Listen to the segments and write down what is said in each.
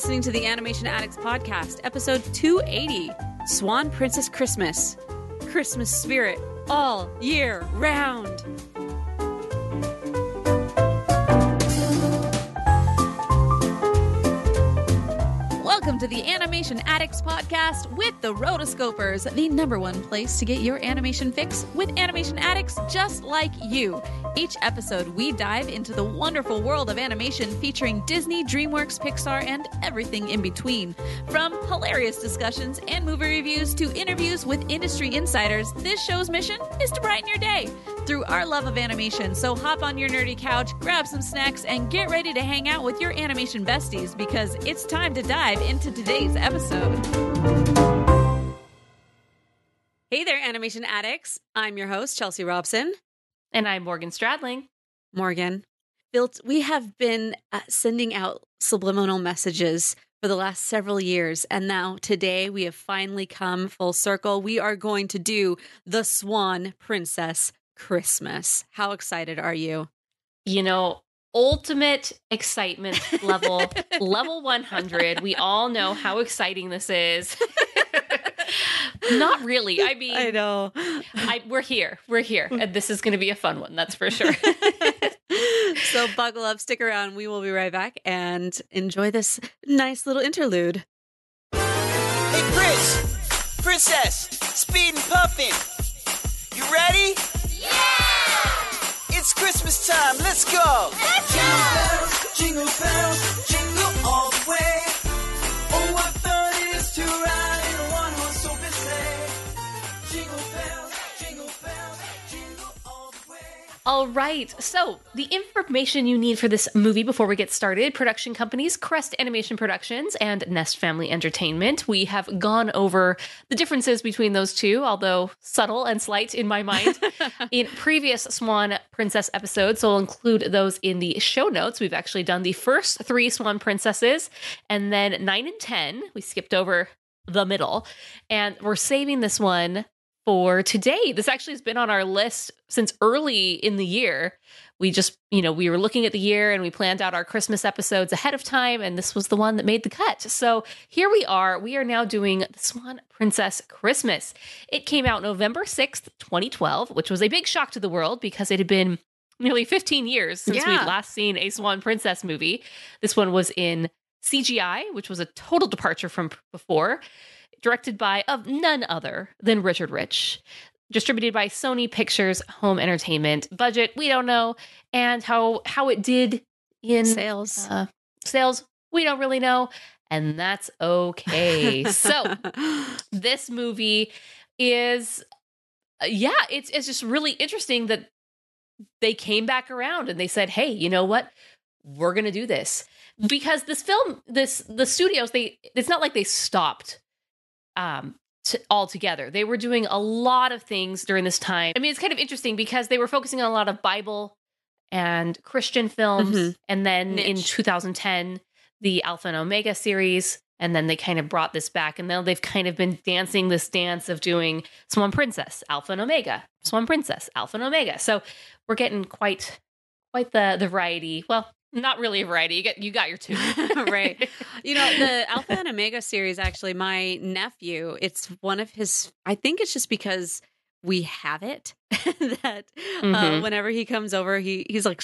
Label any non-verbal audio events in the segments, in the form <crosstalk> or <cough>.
Listening to the Animation Addicts Podcast, episode 280 Swan Princess Christmas. Christmas spirit all year round. To the Animation Addicts Podcast with the Rotoscopers, the number one place to get your animation fix with animation addicts just like you. Each episode, we dive into the wonderful world of animation featuring Disney, DreamWorks, Pixar, and everything in between. From hilarious discussions and movie reviews to interviews with industry insiders, this show's mission is to brighten your day through our love of animation. So hop on your nerdy couch, grab some snacks, and get ready to hang out with your animation besties because it's time to dive into today's episode. Hey there, animation addicts. I'm your host, Chelsea Robson. And I'm Morgan Stradling. Morgan. Built, we have been uh, sending out subliminal messages for the last several years. And now today we have finally come full circle. We are going to do the Swan Princess Christmas. How excited are you? You know, ultimate excitement level, <laughs> level 100. We all know how exciting this is. <laughs> Not really. I mean, I know. I, we're here. We're here. <laughs> And this is going to be a fun one, that's for sure. so buckle up, stick around. We will be right back and enjoy this nice little interlude. Hey, Chris! Princess! Speed and Puffin! You ready? It's Christmas time. Let's go! Let's jingle bells, jingle bells, jingle All right. So, the information you need for this movie before we get started production companies Crest Animation Productions and Nest Family Entertainment. We have gone over the differences between those two, although subtle and slight in my mind, <laughs> in previous Swan Princess episodes. So, we'll include those in the show notes. We've actually done the first three Swan Princesses, and then nine and 10. We skipped over the middle, and we're saving this one for today. This actually has been on our list since early in the year. We just, you know, we were looking at the year and we planned out our Christmas episodes ahead of time, and this was the one that made the cut. So here we are. We are now doing the Swan Princess Christmas. It came out November 6th, 2012, which was a big shock to the world because it had been nearly 15 years since Yeah. we'd last seen a Swan Princess movie. This one was in CGI, which was a total departure from before directed by of none other than Richard Rich. Distributed by Sony Pictures Home Entertainment. Budget we don't know, and how how it did in Sales. uh, sales we don't really know, and that's okay. so <laughs> this movie is yeah, it's it's just really interesting that they came back around and they said, "Hey, you know what? We're going to do this." Because this film this the studios they it's not like they stopped um to, altogether. They were doing a lot of things during this time. I mean, it's kind of interesting because they were focusing on a lot of Bible and Christian films Mhm. and then in 2010 the Alpha and Omega series and then they kind of brought this back and now they've kind of been dancing this dance of doing Swan Princess, Alpha and Omega, Swan Princess, Alpha and Omega. So we're getting quite quite the the variety. Well, not really a variety. You get you got your two. <laughs> right. You know, the Alpha and Omega series, actually, my nephew, it's one of his, I think it's just because we have it <laughs> that uh, Mhm. whenever he comes over, he he's like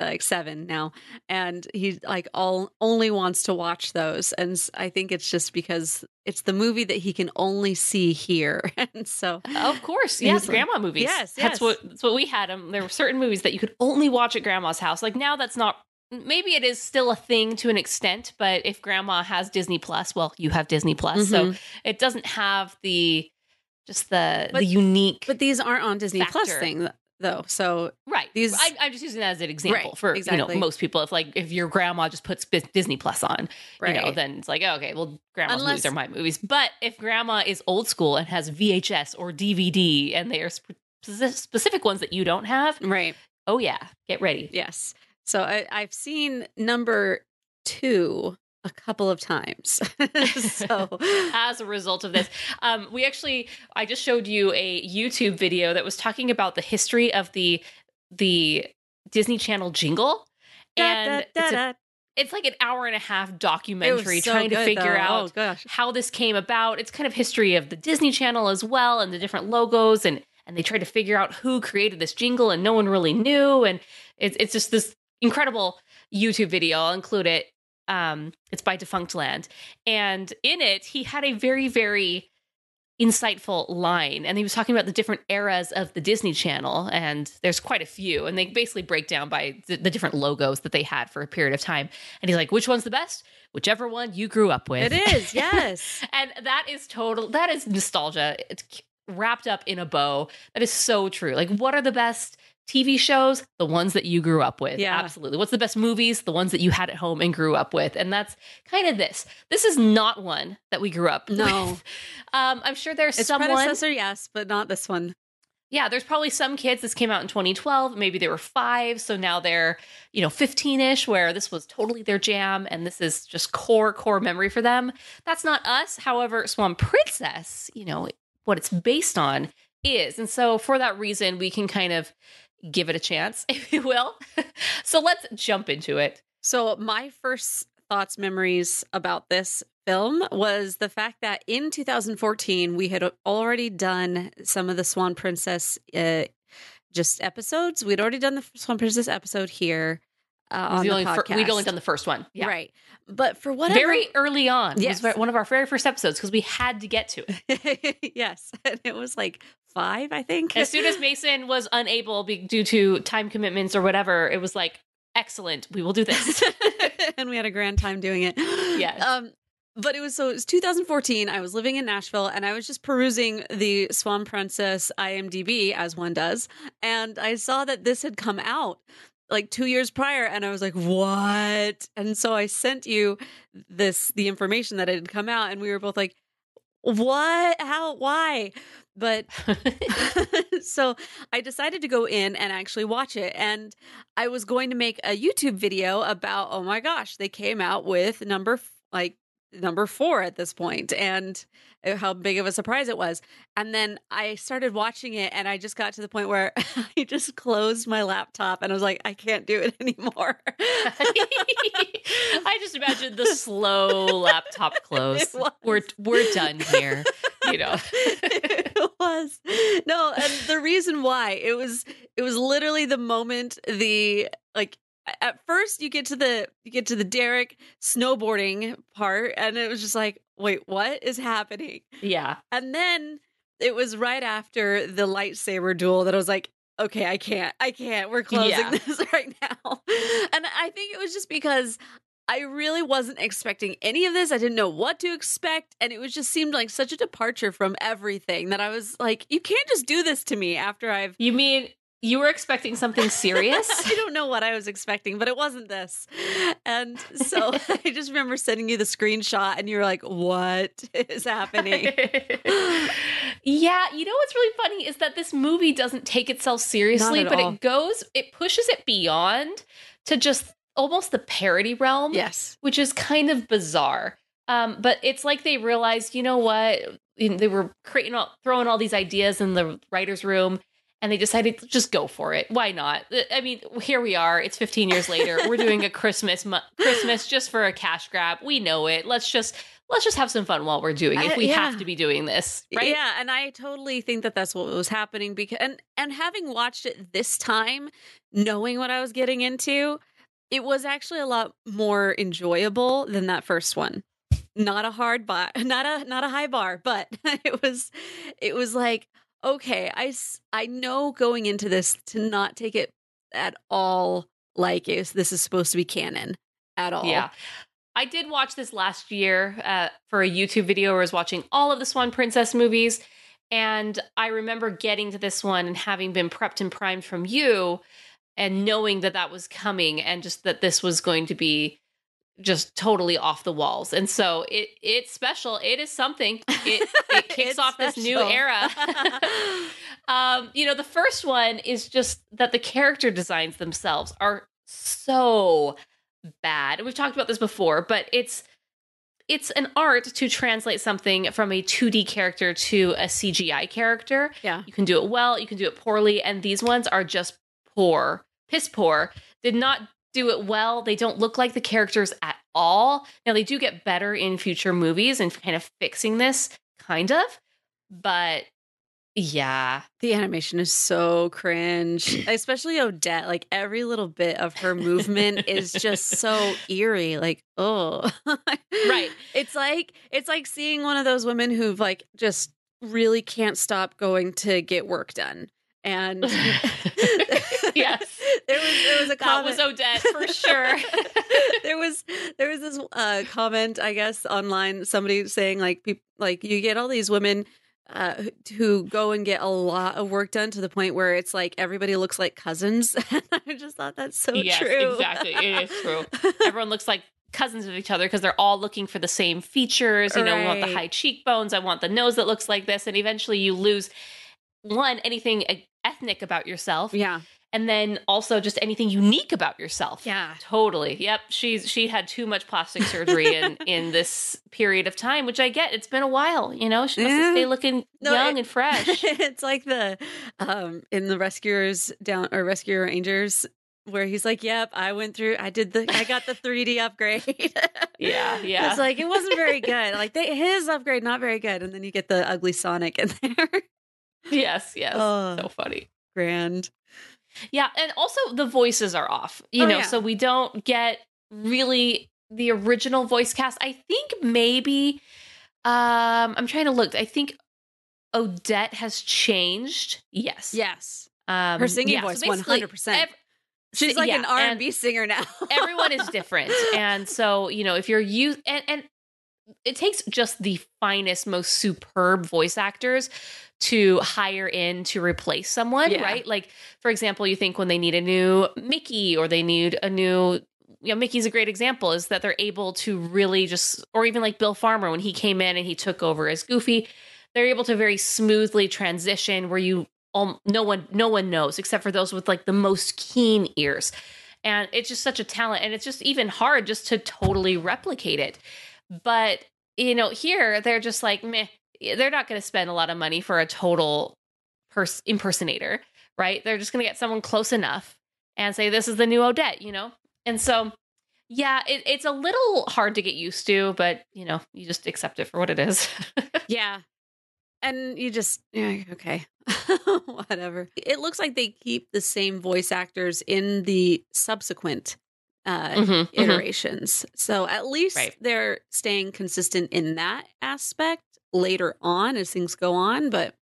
like seven now, and he like all only wants to watch those, and I think it's just because it's the movie that he can only see here, <laughs> and so Of course, yes, like- grandma movies. Yes, yes, that's what that's what we had. Um, there were certain movies that you could only watch at grandma's house. Like now, that's not. Maybe it is still a thing to an extent, but if grandma has Disney Plus, well, you have Disney Plus, so mm-hmm. it doesn't have the just the But- the unique. but these aren't on Disney Plus thing though, so right, these- I, I'm just using that as an example Right, for you know most people. If like if your grandma just puts Disney Plus on, you know, Right. then it's like oh, okay, well, grandma's Unless- movies are my movies. But if grandma is old school and has VHS or DVD, and they are sp- specific ones that you don't have, right, oh yeah, get ready. yes. So I, I've seen number two a couple of times, <laughs> so <laughs> As a result of this, um, we actually I just showed you a YouTube video that was talking about the history of the the Disney Channel jingle, and it's, a- it's like an hour and a half documentary trying to figure out Oh gosh, how this came about. It's kind of history of the Disney Channel as well and the different logos and and they tried to figure out who created this jingle and no one really knew and it's it's just this incredible YouTube video. I'll include it. Um it's by Defunctland and in it he had a very very insightful line and he was talking about the different eras of the Disney Channel and there's quite a few and they basically break down by the, the different logos that they had for a period of time and he's like which one's the best whichever one you grew up with it is <laughs> yes. and that is total that is nostalgia it's wrapped up in a bow that is so true like what are the best tv shows the ones that you grew up with Yeah. absolutely what's the best movies the ones that you had at home and grew up with and that's kind of this this is not one that we grew up No. with. <laughs> um i'm sure there's Its someone predecessor, yes, but not this one. yeah, there's probably some kids this came out in 2012. Maybe they were five, so now they're, you know, 15 ish, where this was totally their jam and this is just core, core memory for them. That's not us. However, Swan Princess, you know, what it's based on is. And so for that reason, we can kind of give it a chance, <laughs> if you will. so let's jump into it. So my first thoughts, memories about this film was the fact that in 2014 we had already done some of the Swan Princess uh, just episodes. We'd already done the Swan Princess episode here uh, on the fir- we'd only done the first one. Yeah. right, but for whatever Very early on. Yes. It was one of our very first episodes because we had to get to it. <laughs> yes, <laughs> and it was like five, I think. as soon as Mason was unable be, due to time commitments or whatever, it was like, excellent, we will do this. <laughs> <laughs> and we had a grand time doing it. Yes. Um, but it was so it was 2014. I was living in Nashville and I was just perusing the Swan Princess IMDb as one does, and I saw that this had come out like two years prior, and I was like, "What?" And so I sent you this the information that it had come out, and we were both like, "What? How? Why?" But <laughs> <laughs> so I decided to go in and actually watch it. And I was going to make a YouTube video about, oh my gosh, they came out with number like number four at this point and uh, how big of a surprise it was. And then I started watching it and I just got to the point where <laughs> I just closed my laptop and I was like, I can't do it <laughs> anymore. <laughs> I just imagine the slow laptop close. We're we're done here. You know. it was no and the reason why it was it was literally the moment the like at first you get to the you get to the derek snowboarding part and it was just like wait what is happening Yeah. and then it was right after the lightsaber duel that i was like okay i can't i can't we're closing Yeah. this <laughs> right now and i think it was just because I really wasn't expecting any of this. I didn't know what to expect. And it was just seemed like such a departure from everything that I was like, you can't just do this to me after I've. You mean you were expecting something serious? <laughs> I don't know what I was expecting, but it wasn't this. And so <laughs> I just remember sending you the screenshot and you were like, what is happening? <laughs> yeah, you know what's really funny is that this movie doesn't take itself seriously, but all. it goes, it pushes it beyond to just almost the parody realm. yes. which is kind of bizarre. Um, but it's like they realized, you know what? They were creating, all, throwing all these ideas in the writers' room, and they decided just go for it. Why not? Uh, I mean, here we are. It's 15 years later. We're doing a <laughs> Christmas mo- Christmas just for a cash grab. We know it. Let's just let's just have some fun while we're doing it. If Uh, we yeah. have to be doing this, right? Yeah, and I totally think that that's what was happening because and and having watched it this time, knowing what I was getting into, it was actually a lot more enjoyable than that first one. Not a hard bar, <laughs> not a not a high bar, but <laughs> it was it was like okay, I, I know going into this to not take it at all like this is supposed to be canon at all. Yeah. I did watch this last year uh, for a YouTube video where I was watching all of the Swan Princess movies. And I remember getting to this one and having been prepped and primed from you and knowing that that was coming and just that this was going to be just totally off the walls. And so it it's special. It is something. It, it <laughs> kicks off this new era. <laughs> um, you know, the first one is just that the character designs themselves are so bad. And we've talked about this before, but it's it's an art to translate something from a 2D character to a CGI character. Yeah. You can do it well, you can do it poorly, and these ones are just poor, piss poor. Did not do it well. They don't look like the characters at all. Now they do get better in future movies and kind of fixing this, kind of. But yeah, The animation is so cringe, <clears throat> especially Odette. Like every little bit of her <laughs> movement is just so eerie. Like, oh, <laughs> Right. It's like it's like seeing one of those women who've like just really can't stop going to get work done. And <laughs> Yes. <laughs> there was there was a that comment. was Odette for sure. <laughs> there was there was this uh, comment, I guess, online. Somebody saying like, like you get all these women uh, who- go and get a lot of work done to the point where it's like everybody looks like cousins. <laughs> I just thought that's so yes, true. exactly. It is true. Everyone looks like cousins of each other because they're all looking for the same features. You know, I want the high cheekbones. I want the nose that looks like this. And eventually you lose one, anything ethnic about yourself. yeah, And then also just anything unique about yourself. yeah. Totally. Yep. She's she had too much plastic surgery in <laughs> in this period of time, which I get. It's been a while, you know. She wants Yeah. to stay looking No, young it- and fresh. <laughs> it's like the um in the rescuers down or rescue rangers where he's like, "Yep, I went through. I did the. I got the 3D upgrade." <laughs> Yeah, yeah. It's like it wasn't very good. Like they, his upgrade not very good, and then you get the ugly Sonic in there. yes, yes. Oh. so funny. Grand. Yeah, and also the voices are off. You Oh, know, yeah. so we don't get really the original voice cast. I think maybe um I'm trying to look. I think Odette has changed. Yes. Yes, Um her singing yeah, voice, hundred percent. ev- She's like an R and- and B singer now. <laughs> everyone is different and so you know if you're you and and it takes just the finest most superb voice actors to hire in to replace someone Yeah. right? Like for example you think when they need a new mickey or they need a new you know mickey's a great example is that they're able to really just or even like bill farmer when he came in and he took over as goofy they're able to very smoothly transition where you um, no one no one knows except for those with like the most keen ears. And it's just such a talent and it's just even hard just to totally replicate it. But you know here they're just like meh they're not going to spend a lot of money for a total pers- impersonator right they're just going to get someone close enough and say this is the new odette you know and so yeah it, it's a little hard to get used to but you know you just accept it for what it is <laughs> yeah, and you just yeah okay, <laughs> whatever. It looks like they keep the same voice actors in the subsequent uh, Mhm, mhm. iterations. So at least Right. they're staying consistent in that aspect later on as things go on. But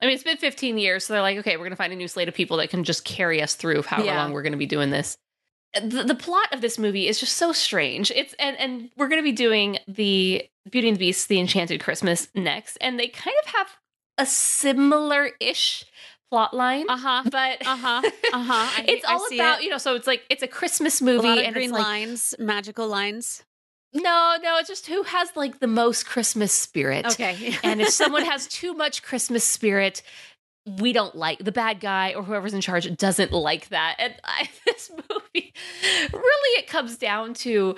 I mean, it's been 15 years, so they're like, okay, we're going to find a new slate of people that can just carry us through however Yeah. long we're going to be doing this. The, the plot of this movie is just so strange. It's and and we're going to be doing the Beauty and the Beast, the Enchanted Christmas next, and they kind of have a similar-ish plot line. Uh huh, But <laughs> uh huh, uh huh. it's all about you know. So it's like it's a Christmas movie, a and green it's like lines, magical lines. No, no, it's just who has like the most Christmas spirit. Okay, <laughs> and if someone has too much Christmas spirit, we don't like the bad guy or whoever's in charge doesn't like that. And I, <laughs> this movie, really, it comes down to,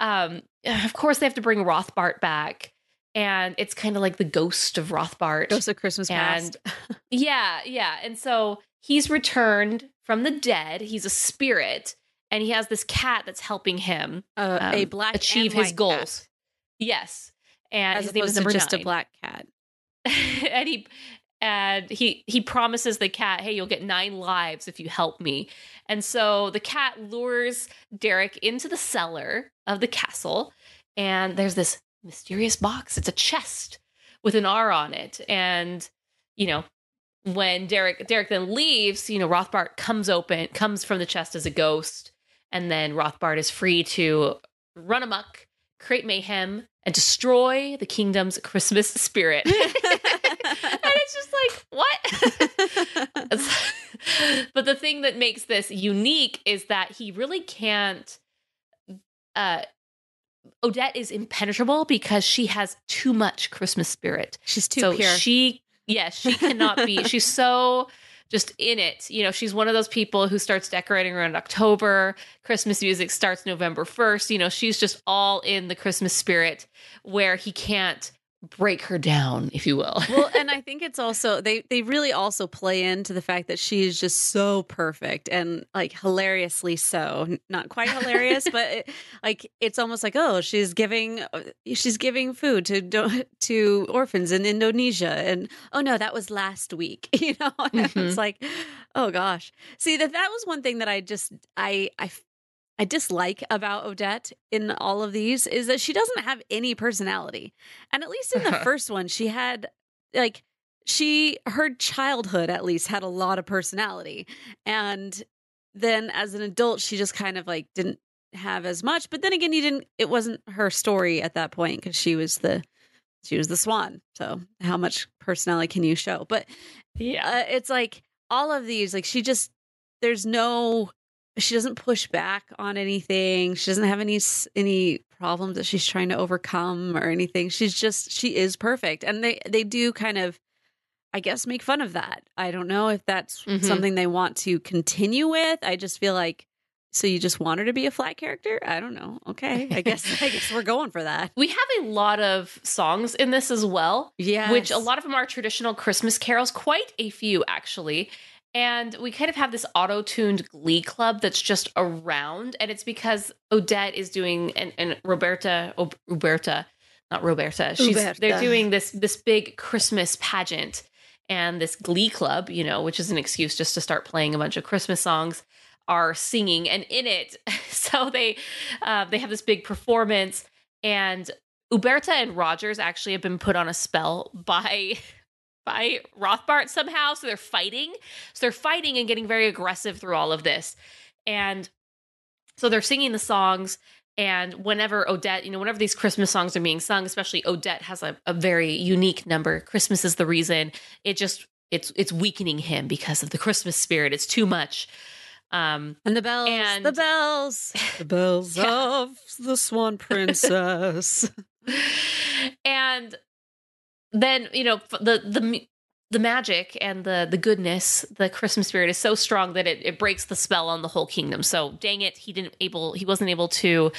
um, <sighs> of course, they have to bring Rothbart back, and it's kind of like the ghost of Rothbart. Ghost of Christmas and past. <laughs> yeah, yeah. And so he's returned from the dead. He's a spirit, and he has this cat that's helping him Uh, a um, black achieve his goals. cat, Yes, and as his name is number just nine. a black cat. <laughs> and he and he he promises the cat, "Hey, you'll get nine lives if you help me." And so the cat lures Derek into the cellar of the castle, and there's this mysterious box. It's a chest with an R on it, and you know. When Derek Derek then leaves, you know Rothbart comes open comes from the chest as a ghost, and then Rothbart is free to run amok, create mayhem, and destroy the kingdom's Christmas spirit. <laughs> and it's just like, what? <laughs> But the thing that makes this unique is that he really can't. Uh, Odette is impenetrable because she has too much Christmas spirit. She's too so pure. she, yes, she cannot be. <laughs> she's so just in it. You know, she's one of those people who starts decorating around October. Christmas music starts November 1st. You know, she's just all in the Christmas spirit where he can't break her down, if you will. well, <laughs> and I think it's also they they really also play into the fact that she is just so perfect and like hilariously so. Not quite hilarious, but it, <laughs> like it's almost like oh, she's giving uh, she's giving food to to orphans in Indonesia, and oh no, that was last week. <laughs> You know, Mhm. it's like oh gosh. See that that was one thing that I just I I. I dislike about Odette in all of these is that she doesn't have any personality. And at least in the <laughs> first one, she had like she her childhood at least had a lot of personality and then as an adult she just kind of like didn't have as much but then again you didn't it wasn't her story at that point because she was the she was the swan so how much personality can you show but yeah. uh, it's like all of these like she just there's no she doesn't push back on anything. She doesn't have any any problems that she's trying to overcome or anything. She's just she is perfect. And they they do kind of i guess make fun of that. I don't know if that's Mhm. something they want to continue with. I just feel like so you just want her to be a flat character? I don't know. Okay. I guess i guess we're <laughs> going for that. We have a lot of songs in this as well. yeah which a lot of them are traditional Christmas carols, quite a few actually. And we kind of have this auto tuned glee club that's just around. And it's because Odette is doing, and, and Roberta, oh, Roberta, not Roberta, she's, Uberta. they're doing this, this big Christmas pageant and this glee club, you know, which is an excuse just to start playing a bunch of Christmas songs are singing and in it <laughs> so they uh, they have this big performance and Uberta and Rogers actually have been put on a spell <laughs> by by Rothbart somehow. So they're fighting. So they're fighting and getting very aggressive through all of this. And so they're singing the songs. And whenever Odette, you know, whenever these Christmas songs are being sung, especially Odette has a, a very unique number. Christmas is the reason. It just it's it's weakening him because of the Christmas spirit. It's too much. Um and the bells and- the bells <laughs> the bells Yeah. of the swan princess <laughs> and then you know the the the magic and the the goodness the christmas spirit is so strong that it, it breaks the spell on the whole kingdom. So dang it he didn't able he wasn't able to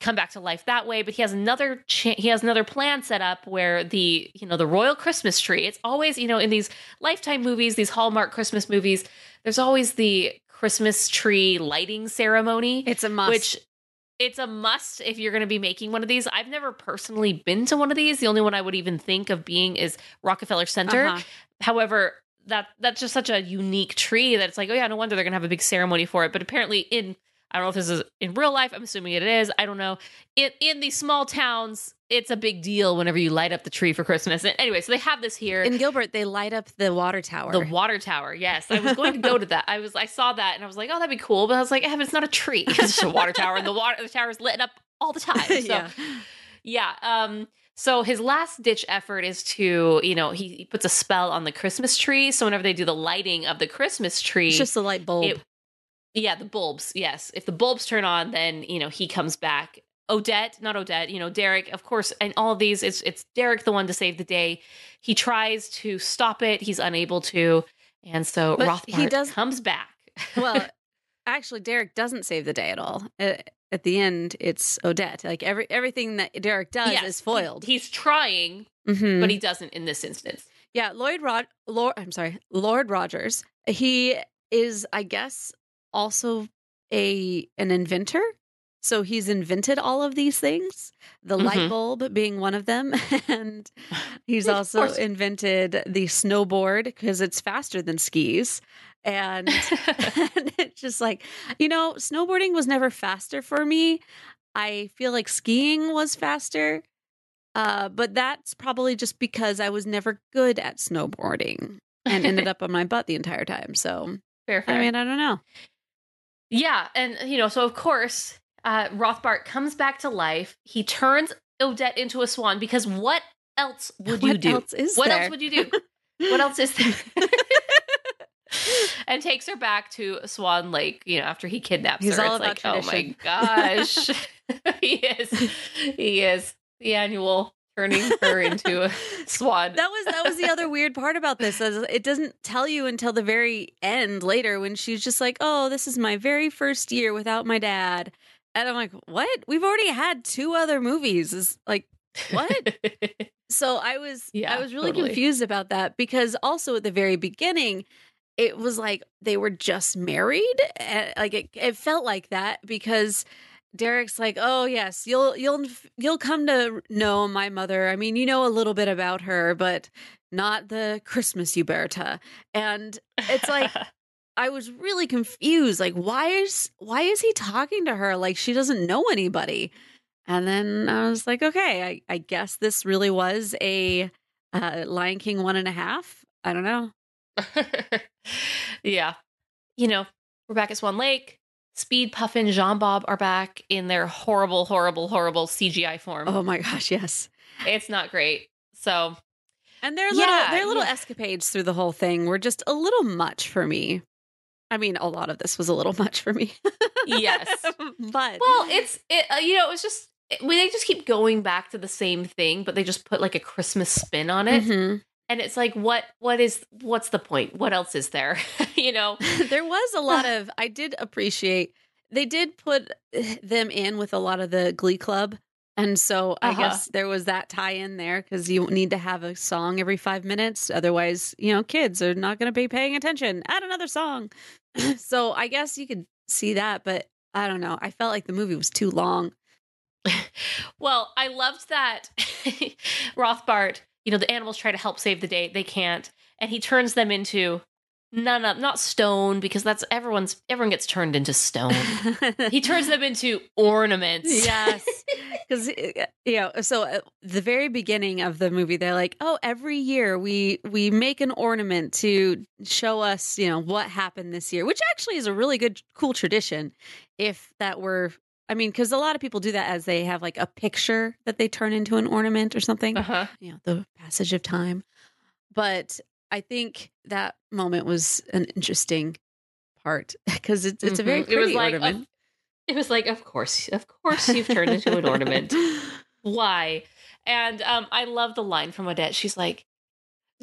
come back to life that way but he has another cha- he has another plan set up where the you know the royal christmas tree it's always you know in these lifetime movies these hallmark christmas movies there's always the christmas tree lighting ceremony it's a must. which it's a must if you're going to be making one of these. I've never personally been to one of these. The only one I would even think of being is Rockefeller Center. Uh-huh. However, that that's just such a unique tree that it's like, oh yeah, no wonder they're going to have a big ceremony for it. But apparently, in I don't know if this is in real life. I'm assuming it is. I don't know. In in these small towns, it's a big deal whenever you light up the tree for Christmas. And anyway, so they have this here. In Gilbert, they light up the water tower. the water tower, yes. I was going to go to that. I was, I saw that, and I was like, "Oh, that'd be cool." But I was like, "Eh, but it's not a tree; <laughs> it's just a water tower, and the water, the tower is lit up all the time." <laughs> So, yeah. yeah. Um, so his last ditch effort is to, you know, he, he puts a spell on the Christmas tree. So whenever they do the lighting of the Christmas tree, It's just a light bulb. it- yeah, the bulbs. Yes, if the bulbs turn on, then you know he comes back. Odette, not Odette, you know Derek, of course. And all of these, it's it's Derek the one to save the day. He tries to stop it, he's unable to, and so But Rothbart he does- comes back. well, <laughs> actually, Derek doesn't save the day at all. At the end it's Odette. Like every everything that Derek does Yes, is foiled. he- he's trying, Mhm. but he doesn't in this instance. Yeah, Lloyd Rod Lord I'm sorry, Lord Rogers. He is I guess also a an inventor. So he's invented all of these things, the light Mhm. bulb being one of them <laughs> and he's also invented the snowboard because it's faster than skis. And, <laughs> and it's just like, you know, snowboarding was never faster for me. I feel like skiing was faster. Uh, but that's probably just because I was never good at snowboarding and ended <laughs> up on my butt the entire time. So, fair, fair. I mean, I don't know. Yeah, and you know, so of course, uh, Rothbart comes back to life. He turns Odette into a swan because what else <laughs> would you What do? else is what there? else would you do? what else is there? <laughs> and takes her back to Swan Lake. You know, after he kidnaps He's her, all it's about like, oh my gosh, <laughs> he is, he is the annual turning her into a <laughs> swan. That was that was the other weird part about this. is It doesn't tell you until the very end later when she's just like, "Oh, this is my very first year without my dad," and I'm like, "What? We've already had two other movies." Is like, what? <laughs> so I was Yeah, I was really totally. confused about that because also at the very beginning it was like they were just married Eh, like it, it felt like that because Derek's like oh yes you'll you'll you'll come to know my mother I mean you know a little bit about her but not the Christmas Huberta and it's like <laughs> I was really confused like why is why is he talking to her like she doesn't know anybody and then I was like, okay, I, I guess this really was a uh, Lion King one and a half. I don't know. <laughs> yeah. You know, we're back at Swan Lake. Speed, Puffin, Jean Bob are back in their horrible, horrible, horrible CGI form. Oh my gosh, yes. It's not great. So, And their little Yeah, their little yeah. escapades through the whole thing were just a little much for me. I mean, a lot of this was a little <laughs> much for me. Yes. <laughs> but well, it's, it, uh, you know, it's just, it, we they just keep going back to the same thing, but they just put like a Christmas spin on it. Mhm. And it's like, what, what is, what's the point? What else is there? <laughs> <laughs> you know? <laughs> there was a lot <sighs> of I did appreciate they did put eh, them in with a lot of the Glee Club. And so I Uh-huh. guess there was that tie in there because you need to have a song every five minutes. Otherwise, you know, kids are not going to be paying attention. Add another song. <laughs> so I guess you could see that, but I don't know. I felt like the movie was too long. Well, I loved that Rothbart, you know, the animals try to help save the day. They can't. And he turns them into none of not stone because that's everyone's everyone gets turned into stone. <laughs> he turns them into ornaments. yes <laughs> because you know so at the very beginning of the movie they're like oh every year we we make an ornament to show us you know what happened this year which actually is a really good cool tradition if that were i mean because a lot of people do that as they have like a picture that they turn into an ornament or something Uh-huh. you know the passage of time but i think that moment was an interesting part <laughs> because it's, it's a very pretty it was like ornament of- it was like of course of course <laughs> you've turned into an ornament. <laughs> Why? And um I love the line from Odette. She's like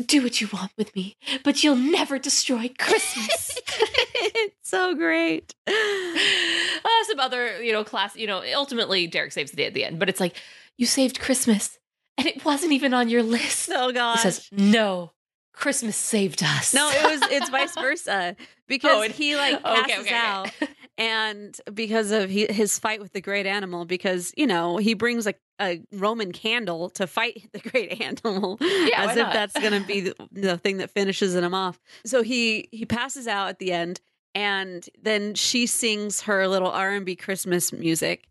do what you want with me, but you'll never destroy Christmas. it's so great. uh, some other, you know, class, you know, ultimately Derek saves the day at the end, but it's like, you saved Christmas and it wasn't even on your list. Oh he says, no, Christmas saved us. no, it was it's <laughs> vice versa oh, because Oh, it- he like <laughs> passes okay, okay. out <laughs> and because of he, his fight with the great animal because you know he brings like a Roman candle to fight the great animal Yeah, as if not? that's going to be the, the thing that finishes him off. So he he passes out at the end and then she sings her little R&B Christmas music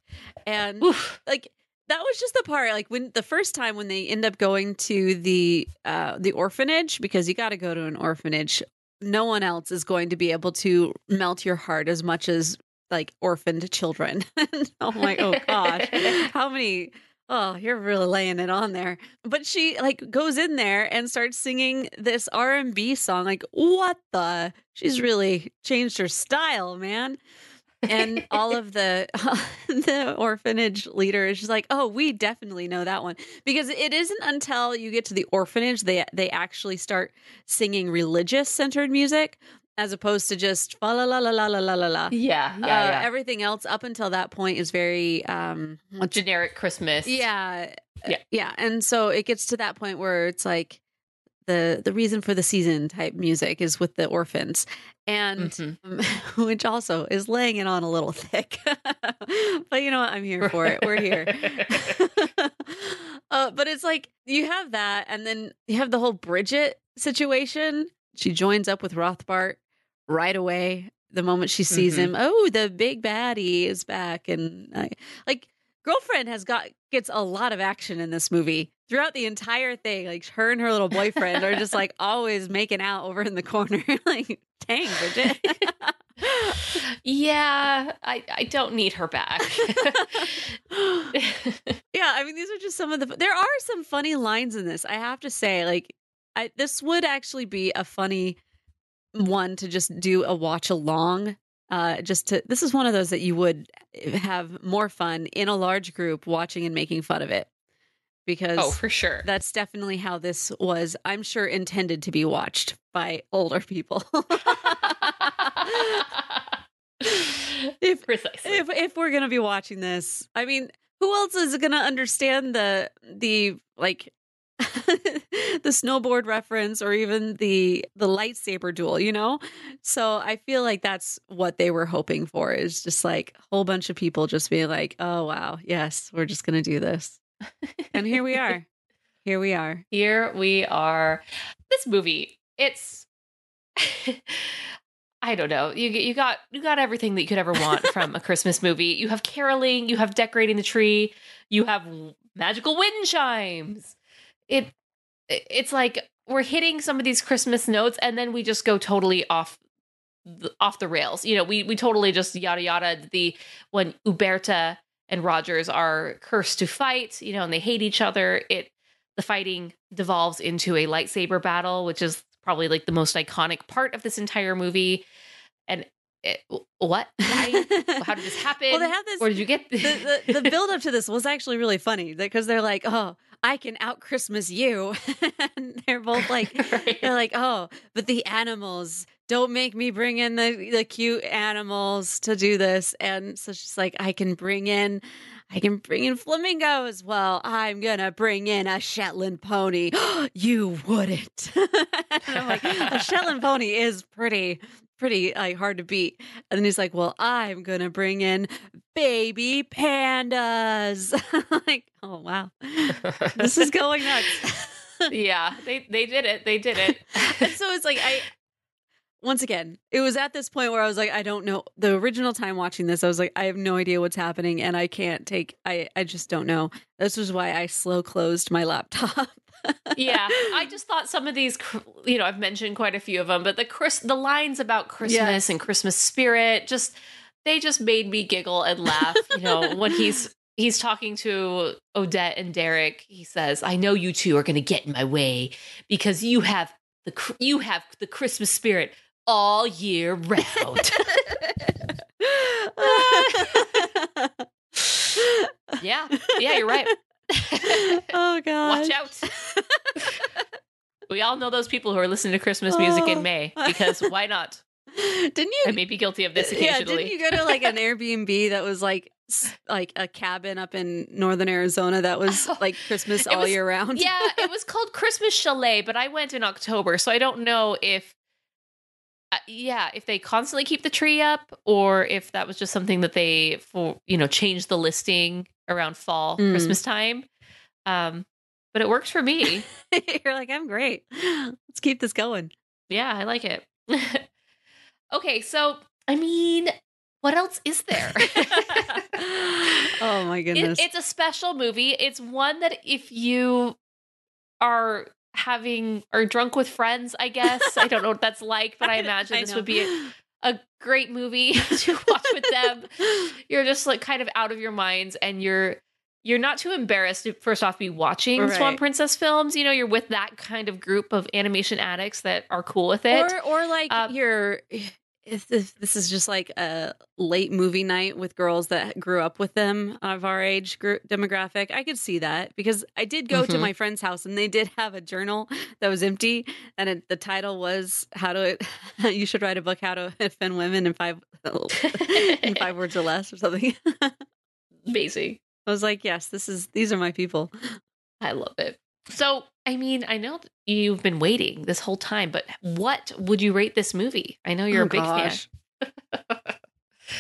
and Oof. like that was just the part like when the first time when they end up going to the uh the orphanage because you got to go to an orphanage no one else is going to be able to melt your heart as much as like orphaned children. <laughs> Oh my oh gosh <laughs> how many oh you're really laying it on there. But she like goes in there and starts singing this r&b song like what the? She's really changed her style man and <laughs> all of the <laughs> the orphanage leader is just like, "Oh, we definitely know that one." Because it isn't until you get to the orphanage they they actually start singing religious centered music. as opposed to just fa la la la la la la la la. Yeah, yeah, Uh, yeah. Everything else up until that point is very um Generic Christmas. yeah Yeah. yeah and so it gets to that point where it's like the the reason for the season type music is with the orphans. And Mhm. um, <laughs> which also is laying it on a little thick. <laughs> But you know what? I'm here for it. We're here. <laughs> Uh, but it's like you have that and then you have the whole bridget situation. She joins up with rothbart right away the moment she sees Mhm. him. Oh the big baddie is back. And I, like girlfriend has got gets a lot of action in this movie throughout the entire thing like her and her little boyfriend are just like always making out over in the corner <laughs> like dang bridget <laughs> yeah, I, I don't need her back. <laughs> yeah i mean these are just some of the there are some funny lines in this i have to say like I, this would actually be a funny one to just do a watch along uh just to this is one of those that you would have more fun in a large group watching and making fun of it because oh, for sure. that's definitely how this was i'm sure intended to be watched by older people <laughs> if, Precisely. if if we're gonna be watching this, I mean, who else is gonna understand the the like <laughs> the snowboard reference or even the the lightsaber duel? You know, so I feel like that's what they were hoping for is just like a whole bunch of people just being like, oh wow, yes, we're just gonna do this, and here we are, <laughs> here we are. Here we are. This movie, it's <laughs> I don't know. You you got you got everything that you could ever want from a Christmas movie. You have caroling, you have decorating the tree, you have magical wind chimes. It it's like we're hitting some of these Christmas notes and then we just go totally off the, off the rails. You know, we we totally just yada yada the when Uberta and Rogers are cursed to fight, you know, and they hate each other. It the fighting devolves into a lightsaber battle, which is probably like the most iconic part of this entire movie. And it, what? Why? <laughs> How did this happen? Well, they have this- Where did you get the, the, the <laughs> build up to this was actually really funny because they're like, oh, I can out Christmas you. <laughs> and they're both like, <laughs> Right. they're like, oh, but the animals, don't make me bring in the, the cute animals to do this. And so she's like, I can bring in. I can bring in flamingos. Well, I'm gonna bring in a Shetland pony. <gasps> you wouldn't. <laughs> and I'm like, a Shetland pony is pretty, pretty like hard to beat. And then he's like, Well, I'm gonna bring in baby pandas. <laughs> like, oh wow. This is going nuts. <laughs> yeah, they they did it. They did it. and so it's like I once again, it was at this point where I was like, I don't know. The original time watching this, I was like, I have no idea what's happening and I can't take I I just don't know. This was why I slow closed my laptop. <laughs> yeah, I just thought some of these, you know, I've mentioned quite a few of them, but the Chris, the lines about Christmas Yes. and Christmas spirit, just they just made me giggle and laugh. You know, <laughs> when he's he's talking to Odette and Derek, he says, "I know you two are going to get in my way because you have the you have the Christmas spirit all year round." <laughs> <laughs> yeah, yeah, you're right. <laughs> oh god. Watch out. <laughs> we all know those people who are listening to Christmas music in May because why not? <laughs> Didn't you I may be guilty of this Yeah, didn't you go to like an Airbnb that was like like a cabin up in northern Arizona that was Oh, like Christmas all was- year round? yeah, it was called Christmas Chalet, but I went in October, so I don't know if uh, yeah, if they constantly keep the tree up or if that was just something that they for you know changed the listing around fall Mm. Christmas time. Um but it works for me. <laughs> You're like, I'm great. Let's keep this going. Yeah, I like it. <laughs> okay, so I mean, what else is there? <laughs> oh my It- goodness. it's a special movie. It's one that if you are having or drunk with friends, I guess I don't know what that's like, but I imagine this know. would be a, a great movie <laughs> to watch with them. <laughs> You're just like kind of out of your minds, and you're you're not too embarrassed to first off be watching Swan Princess films. You know, you're with that kind of group of animation addicts that are cool with it. or or like Um, you're if this, this is just like a late movie night with girls that grew up with them of our age group demographic, I could see that because I did go to Mhm. my friend's house and they did have a journal <laughs> that was empty, and it, the title was "How to <laughs> You Should Write a Book How to Offend Women in Five in <laughs> Five Words or Less" or something. Amazing. I was like, yes, this is these are my people. I love it. So, I mean, I know you've been waiting this whole time, but what would you rate this movie? I know you're Oh, a big gosh. fan.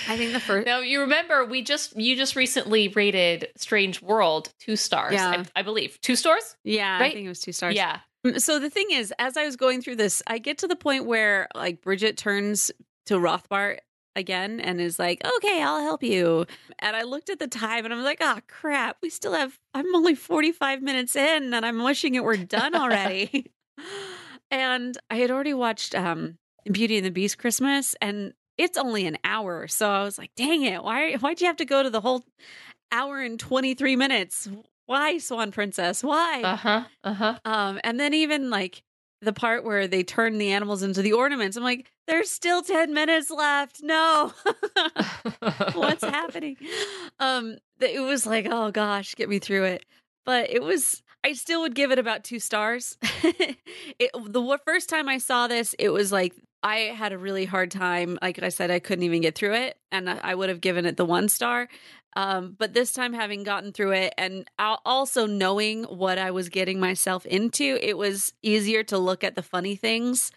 I think the first. <laughs> Now you remember we just you just recently rated Strange World two stars, Yeah. I, I believe two stars. Yeah, I right? think it was two stars. Yeah, Mm, So the thing is, as I was going through this, I get to the point where like Bridget turns to Rothbart again and is like, "Okay, I'll help you." And I looked at the time and I'm like, oh, crap! We still have. I'm only 45 minutes in, and I'm wishing it were done already." <laughs> and I had already watched um Beauty and the Beast Christmas, and it's only an hour, so I was like, "Dang it! Why? Why'd you have to go to the whole hour and 23 minutes?" Why, Swan Princess? Why? uh huh, uh huh. Um, and then even like the part where they turn the animals into the ornaments, I'm like, there's still 10 minutes left. No. <laughs> What's happening? Um, it was like, oh gosh, get me through it. But it was I still would give it about two stars. <laughs> it, the first time I saw this, it was like I had a really hard time. Like I said, I couldn't even get through it, and I would have given it the one star. Um, but this time, having gotten through it and also knowing what I was getting myself into, it was easier to look at the funny things,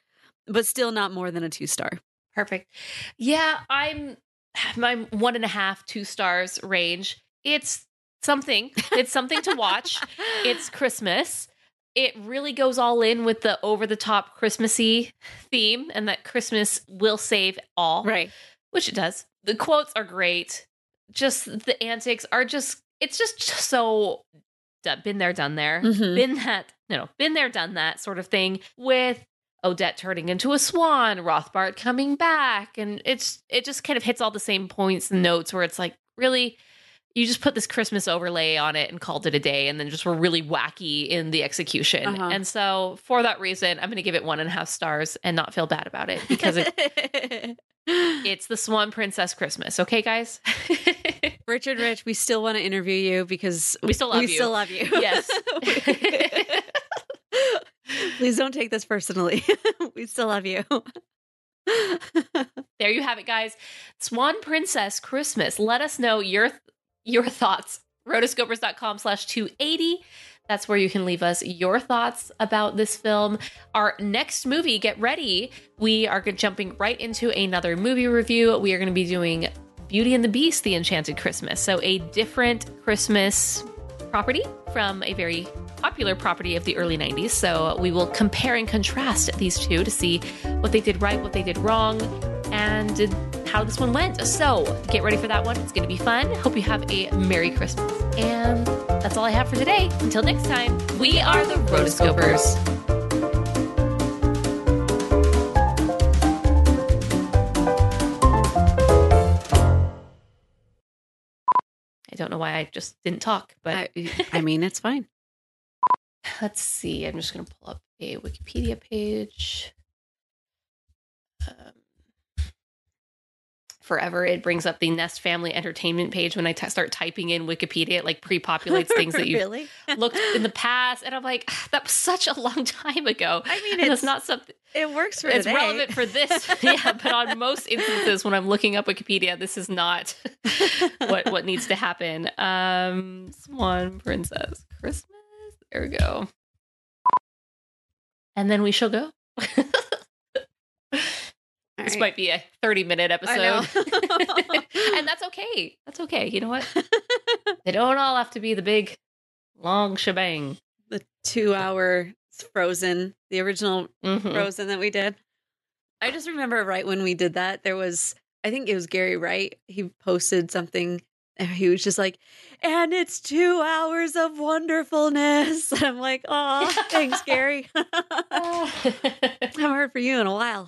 but still not more than a two star. Perfect. Yeah, I'm <sighs> my one and a half, two stars range. It's something. It's something to watch. It's <laughs> Christmas. It really goes all in with the over the top Christmassy theme and that Christmas will save all. right. Which it does. The quotes are great. Just the antics are just it's just so been there, done there. Mhm. Been that, no, no, been there, done that sort of thing with Odette turning into a swan, Rothbart coming back, and it's it just kind of hits all the same points and notes where it's like, really, you just put this Christmas overlay on it and called it a day, and then just were really wacky in the execution. Uh-huh. And so, for that reason, I'm going to give it one and a half stars and not feel bad about it because it, <laughs> <gasps> it's the Swan Princess Christmas. Okay, guys. <laughs> Richard Rich, we still want to interview you because We still love you. we you. still love you. Yes. <laughs> Please don't take this personally. <laughs> we still love you. there you have it, guys. Swan Princess Christmas. Let us know your your thoughts. Rotoscopers.com slash 280. That's where you can leave us your thoughts about this film. Our next movie, get ready. We are jumping right into another movie review. We are going to be doing Beauty and the Beast, The Enchanted Christmas. So, a different Christmas property from a very popular property of the early 90s. So, we will compare and contrast these two to see what they did right, what they did wrong, and how this one went. So, get ready for that one. It's going to be fun. Hope you have a Merry Christmas. And that's all I have for today. Until next time, we are the Rotoscopers. I don't know why I just didn't talk, but I, I mean, it's fine. <laughs> let's see. I'm just going to pull up a Wikipedia page. Um, forever, it brings up the Nest Family Entertainment page when I t- start typing in Wikipedia. It like pre-populates things that <laughs> you've really. looked in the <laughs> past, and I'm like, "Ah, that was such a long time ago. I mean, it's it's not something. It works for It's today. relevant for this, <laughs> yeah. But on most instances, when I'm looking up Wikipedia, this is not what what needs to happen. Um, Swan Princess Christmas. There we go. And then we shall go. All This right. might be a 30 minute episode. <laughs> <laughs> and that's okay. That's okay. You know what? <laughs> they don't all have to be the big, long shebang. the two-hour Frozen, the original Mhm. Frozen that we did. I just remember right when we did that, there was, I think it was Gary Wright. He posted something. and He was just like, and it's two hours of wonderfulness. And I'm like, oh, thanks, Gary. I haven't heard from you in a while.